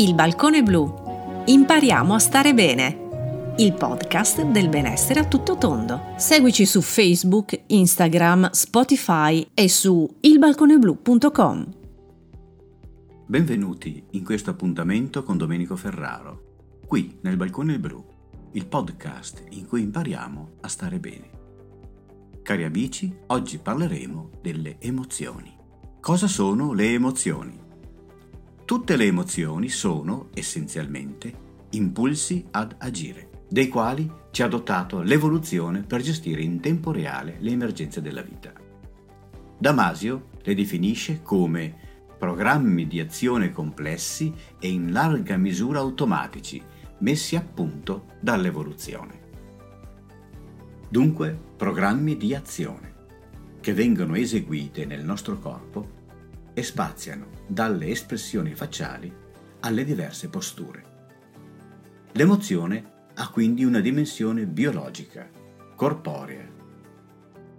Il Balcone Blu. Impariamo a stare bene. Il podcast del benessere a tutto tondo. Seguici su Facebook, Instagram, Spotify e su ilbalconeblu.com. Benvenuti in questo appuntamento con Domenico Ferraro, qui nel Balcone Blu, il podcast in cui impariamo a stare bene. Cari amici, oggi parleremo delle emozioni. Cosa sono le emozioni? Tutte le emozioni sono, essenzialmente, impulsi ad agire, dei quali ci ha dotato l'evoluzione per gestire in tempo reale le emergenze della vita. Damasio le definisce come programmi di azione complessi e in larga misura automatici, messi a punto dall'evoluzione. Dunque, programmi di azione che vengono eseguite nel nostro corpo e spaziano dalle espressioni facciali alle diverse posture. L'emozione ha quindi una dimensione biologica, corporea.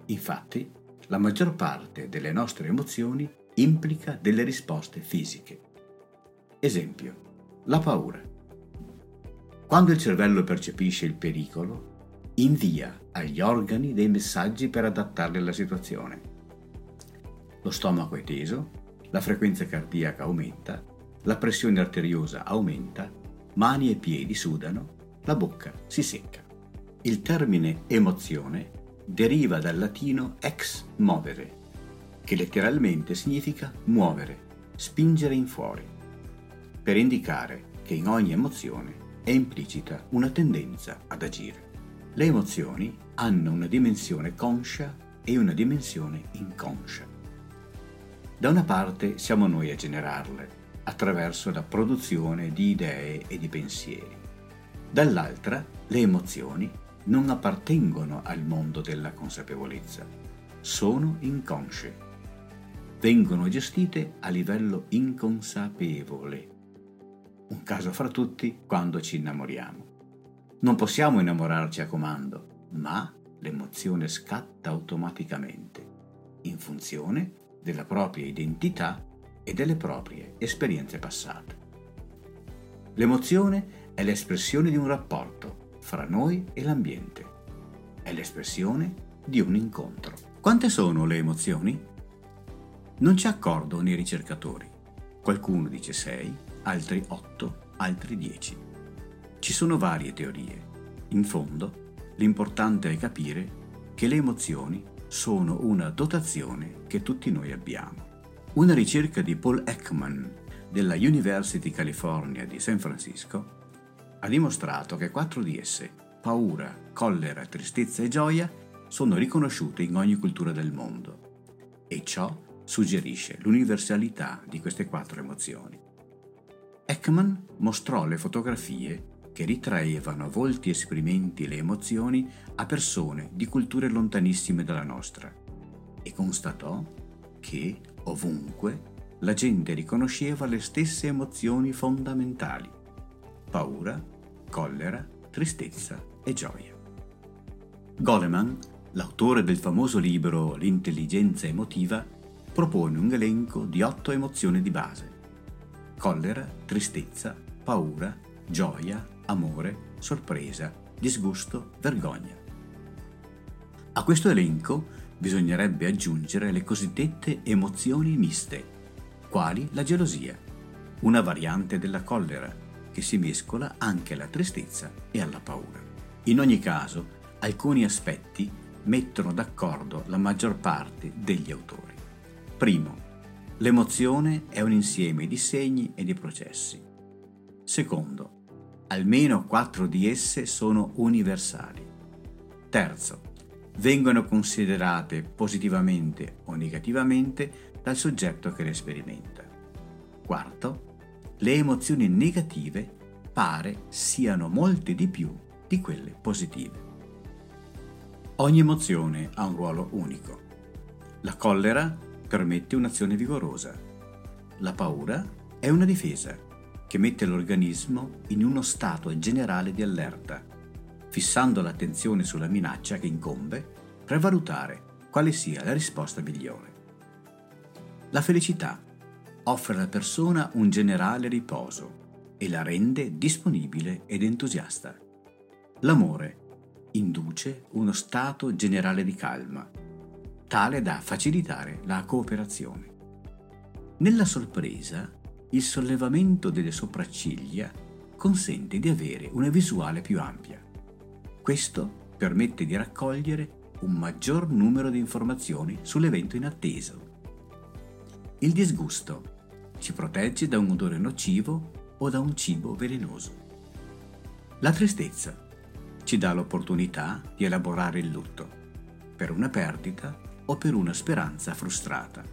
Infatti, la maggior parte delle nostre emozioni implica delle risposte fisiche. Esempio, la paura. Quando il cervello percepisce il pericolo, invia agli organi dei messaggi per adattarli alla situazione. Lo stomaco è teso, la frequenza cardiaca aumenta, la pressione arteriosa aumenta, mani e piedi sudano, la bocca si secca. Il termine emozione deriva dal latino ex movere, che letteralmente significa muovere, spingere in fuori, per indicare che in ogni emozione è implicita una tendenza ad agire. Le emozioni hanno una dimensione conscia e una dimensione inconscia. Da una parte siamo noi a generarle, attraverso la produzione di idee e di pensieri. Dall'altra, le emozioni non appartengono al mondo della consapevolezza, sono inconsce. Vengono gestite a livello inconsapevole. Un caso fra tutti quando ci innamoriamo. Non possiamo innamorarci a comando, ma l'emozione scatta automaticamente, in funzione della propria identità e delle proprie esperienze passate. L'emozione è l'espressione di un rapporto fra noi e l'ambiente, è l'espressione di un incontro. Quante sono le emozioni? Non ci accordano i ricercatori. Qualcuno dice 6, altri 8, altri 10. Ci sono varie teorie. In fondo, l'importante è capire che le emozioni sono una dotazione che tutti noi abbiamo. Una ricerca di Paul Ekman della University California di San Francisco ha dimostrato che quattro di esse, paura, collera, tristezza e gioia, sono riconosciute in ogni cultura del mondo e ciò suggerisce l'universalità di queste quattro emozioni. Ekman mostrò le fotografie che ritraevano volti esprimenti le emozioni a persone di culture lontanissime dalla nostra e constatò che ovunque la gente riconosceva le stesse emozioni fondamentali, paura, collera, tristezza e gioia. Goleman, l'autore del famoso libro L'intelligenza emotiva, propone un elenco di otto emozioni di base. Collera, tristezza, paura, gioia, amore, sorpresa, disgusto, vergogna. A questo elenco bisognerebbe aggiungere le cosiddette emozioni miste, quali la gelosia, una variante della collera, che si mescola anche alla tristezza e alla paura. In ogni caso, alcuni aspetti mettono d'accordo la maggior parte degli autori. Primo, l'emozione è un insieme di segni e di processi. Secondo, almeno quattro di esse sono universali. Terzo, vengono considerate positivamente o negativamente dal soggetto che le sperimenta. Quarto, le emozioni negative pare siano molte di più di quelle positive. Ogni emozione ha un ruolo unico. La collera permette un'azione vigorosa. La paura è una difesa che mette l'organismo in uno stato generale di allerta, fissando l'attenzione sulla minaccia che incombe per valutare quale sia la risposta migliore. La felicità offre alla persona un generale riposo, e la rende disponibile ed entusiasta. L'amore induce uno stato generale di calma, tale da facilitare la cooperazione. Nella sorpresa, il sollevamento delle sopracciglia consente di avere una visuale più ampia. Questo permette di raccogliere un maggior numero di informazioni sull'evento in atteso. Il disgusto ci protegge da un odore nocivo o da un cibo velenoso. La tristezza ci dà l'opportunità di elaborare il lutto per una perdita o per una speranza frustrata.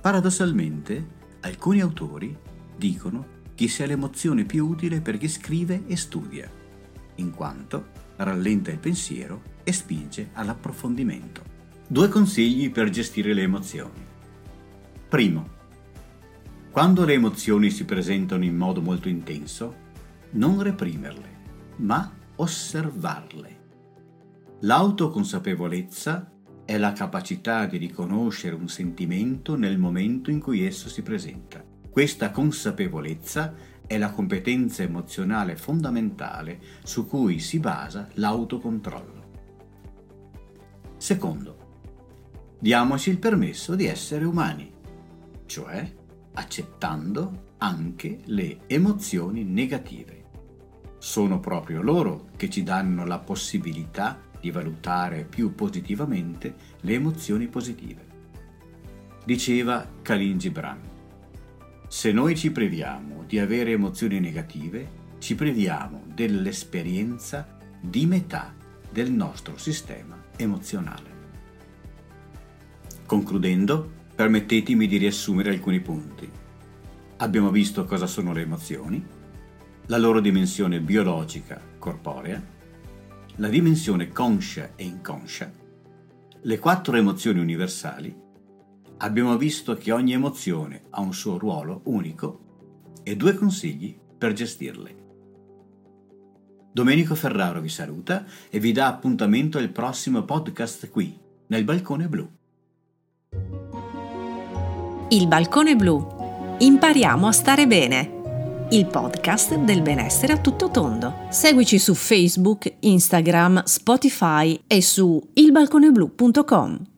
Paradossalmente, alcuni autori dicono che sia l'emozione più utile per chi scrive e studia, in quanto rallenta il pensiero e spinge all'approfondimento. Due consigli per gestire le emozioni. Primo, quando le emozioni si presentano in modo molto intenso, non reprimerle, ma osservarle. L'autoconsapevolezza è la capacità di riconoscere un sentimento nel momento in cui esso si presenta. Questa consapevolezza è la competenza emozionale fondamentale su cui si basa l'autocontrollo. Secondo, diamoci il permesso di essere umani, cioè accettando anche le emozioni negative. Sono proprio loro che ci danno la possibilità di valutare più positivamente le emozioni positive. Diceva Khalil Gibran, se noi ci priviamo di avere emozioni negative, ci priviamo dell'esperienza di metà del nostro sistema emozionale. Concludendo, Permettetemi di riassumere alcuni punti. Abbiamo visto cosa sono le emozioni, la loro dimensione biologica corporea, la dimensione conscia e inconscia, le quattro emozioni universali. Abbiamo visto che ogni emozione ha un suo ruolo unico e due consigli per gestirle. Domenico Ferraro vi saluta e vi dà appuntamento al prossimo podcast qui, nel Balcone Blu. Il Balcone Blu. Impariamo a stare bene. Il podcast del benessere a tutto tondo. Seguici su Facebook, Instagram, Spotify e su ilbalconeblu.com.